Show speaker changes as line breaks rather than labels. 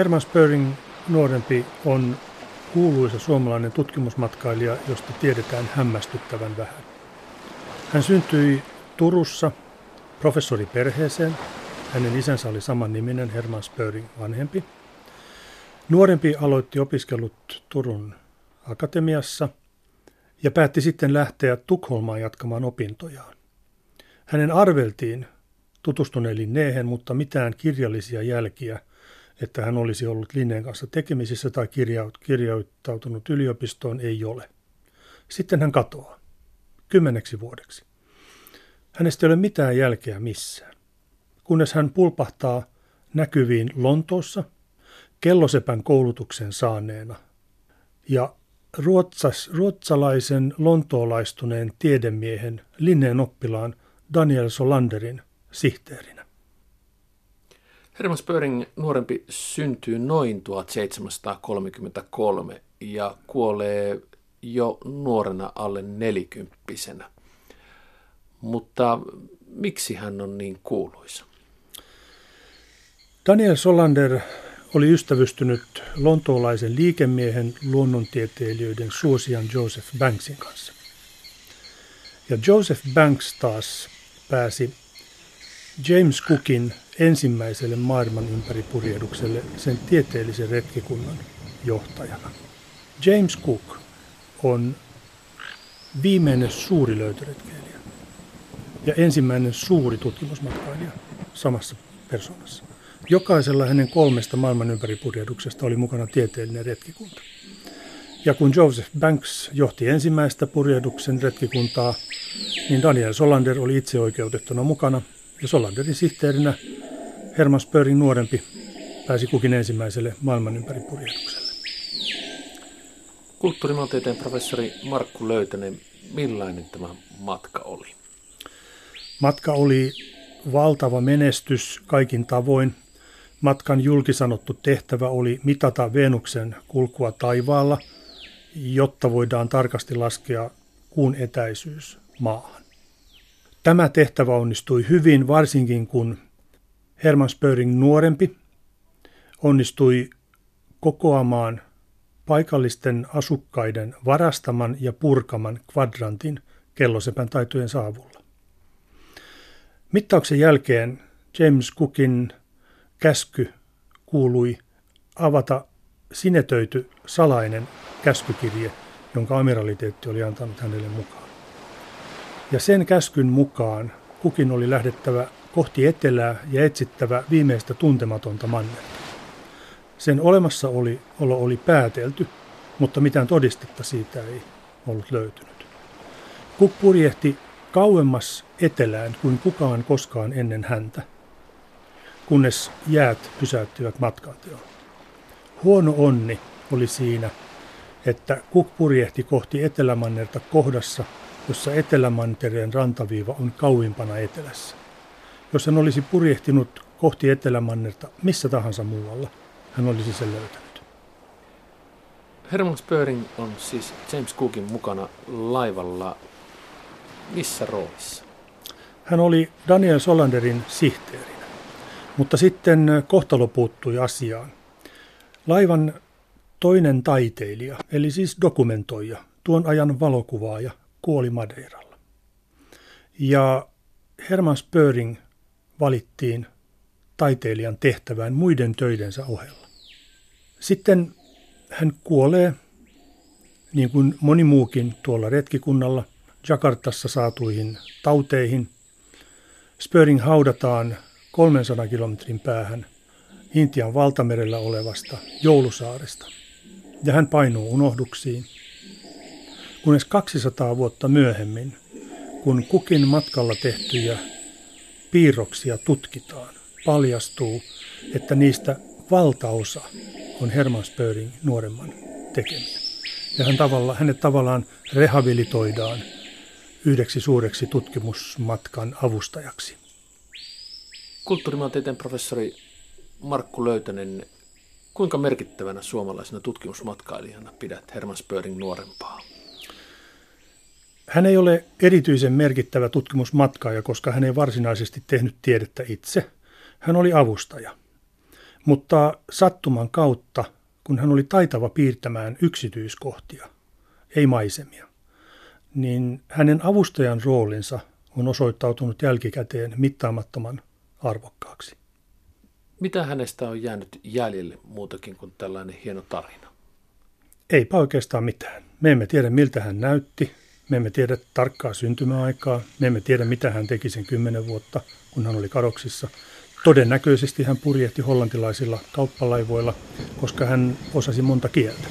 Herman Spöring nuorempi on kuuluisa suomalainen tutkimusmatkailija, josta tiedetään hämmästyttävän vähän. Hän syntyi Turussa professoriperheeseen. Hänen isänsä oli saman niminen Herman Spöring vanhempi. Nuorempi aloitti opiskelut Turun akatemiassa ja päätti sitten lähteä Tukholmaan jatkamaan opintojaan. Hänen arveltiin tutustuneen Linneen, mutta mitään kirjallisia jälkiä, että hän olisi ollut Linneen kanssa tekemisissä tai kirjoittautunut yliopistoon, ei ole. Sitten hän katoaa. Kymmeneksi vuodeksi. Hänestä ei ole mitään jälkeä missään. Kunnes hän pulpahtaa näkyviin Lontoossa kellosepän koulutuksen saaneena ja ruotsas, ruotsalaisen lontoolaistuneen tiedemiehen Linneen oppilaan Daniel Solanderin sihteerinä.
Herman Spöring nuorempi syntyy noin 1733 ja kuolee jo nuorena alle nelikymppisenä. Mutta miksi hän on niin kuuluisa?
Daniel Solander oli ystävystynyt lontoolaisen liikemiehen luonnontieteilijöiden suosian Joseph Banksin kanssa. Ja Joseph Banks taas pääsi James Cookin ensimmäiselle maailman ympäripurjehdukselle sen tieteellisen retkikunnan johtajana. James Cook on viimeinen suuri löytöretkeilijä ja ensimmäinen suuri tutkimusmatkailija samassa persoonassa. Jokaisella hänen kolmesta maailman ympäripurjehduksesta oli mukana tieteellinen retkikunta. Ja kun Joseph Banks johti ensimmäistä purjehduksen retkikuntaa, niin Daniel Solander oli itse oikeutettuna mukana, ja Solanderin sihteerinä Herman Spöring nuorempi pääsi kukin ensimmäiselle maailman ympäripurjehdukselle.
Kulttuurimaantieteen professori Markku Löytänen, millainen tämä matka oli?
Matka oli valtava menestys kaikin tavoin. Matkan julkisanottu tehtävä oli mitata Venuksen kulkua taivaalla, jotta voidaan tarkasti laskea kuun etäisyys maahan. Tämä tehtävä onnistui hyvin, varsinkin kun Herman Spöring nuorempi onnistui kokoamaan paikallisten asukkaiden varastaman ja purkaman kvadrantin kellosepän taitojen saavulla. Mittauksen jälkeen James Cookin käsky kuului avata sinetöity salainen käskykirje, jonka amiraliteetti oli antanut hänelle mukaan. Ja sen käskyn mukaan kukin oli lähdettävä kohti etelää ja etsittävä viimeistä tuntematonta mannerta. Sen olemassaolo oli päätelty, mutta mitään todistetta siitä ei ollut löytynyt. Kuk purjehti kauemmas etelään kuin kukaan koskaan ennen häntä, kunnes jäät pysäyttivät matkanteon. Huono onni oli siinä, että Kuk purjehti kohti Etelämannerta kohdassa, jossa Etelämantereen rantaviiva on kauimpana etelässä. Jos hän olisi purjehtinut kohti Etelämannerta missä tahansa muualla, hän olisi sen löytänyt.
Herman Spöring on siis James Cookin mukana laivalla missä roolissa?
Hän oli Daniel Solanderin sihteerinä, mutta sitten kohtalo puuttui asiaan. Laivan toinen taiteilija, eli siis dokumentoija, tuon ajan valokuvaaja, kuoli Madeiralla. Ja Herman Spöring valittiin taiteilijan tehtävään muiden töidensä ohella. Sitten hän kuolee, niin kuin moni muukin tuolla retkikunnalla, Jakartassa saatuihin tauteihin. Spöring haudataan 300 kilometrin päähän Intian valtamerellä olevasta Joulusaaresta, ja hän painuu unohduksiin. Kunnes 200 vuotta myöhemmin, kun kukin matkalla tehtyjä piirroksia tutkitaan, paljastuu, että niistä valtaosa on Herman Spöring nuoremman tekemiä. Ja hän tavalla, hänet tavallaan rehabilitoidaan yhdeksi suureksi tutkimusmatkan avustajaksi.
Kulttuurimaantieteen professori Markku Löytänen, kuinka merkittävänä suomalaisena tutkimusmatkailijana pidät Herman Spöring nuorempaa?
Hän ei ole erityisen merkittävä tutkimusmatkaaja, koska hän ei varsinaisesti tehnyt tiedettä itse. Hän oli avustaja. Mutta sattuman kautta, kun hän oli taitava piirtämään yksityiskohtia, ei maisemia, niin hänen avustajan roolinsa on osoittautunut jälkikäteen mittaamattoman arvokkaaksi.
Mitä hänestä on jäänyt jäljelle muutakin kuin tällainen hieno tarina?
Eipä oikeastaan mitään. Me emme tiedä, miltä hän näytti. Me emme tiedä tarkkaa syntymäaikaa. Me emme tiedä, mitä hän teki sen kymmenen vuotta, kun hän oli kadoksissa. Todennäköisesti hän purjehti hollantilaisilla kauppalaivoilla, koska hän osasi monta kieltä.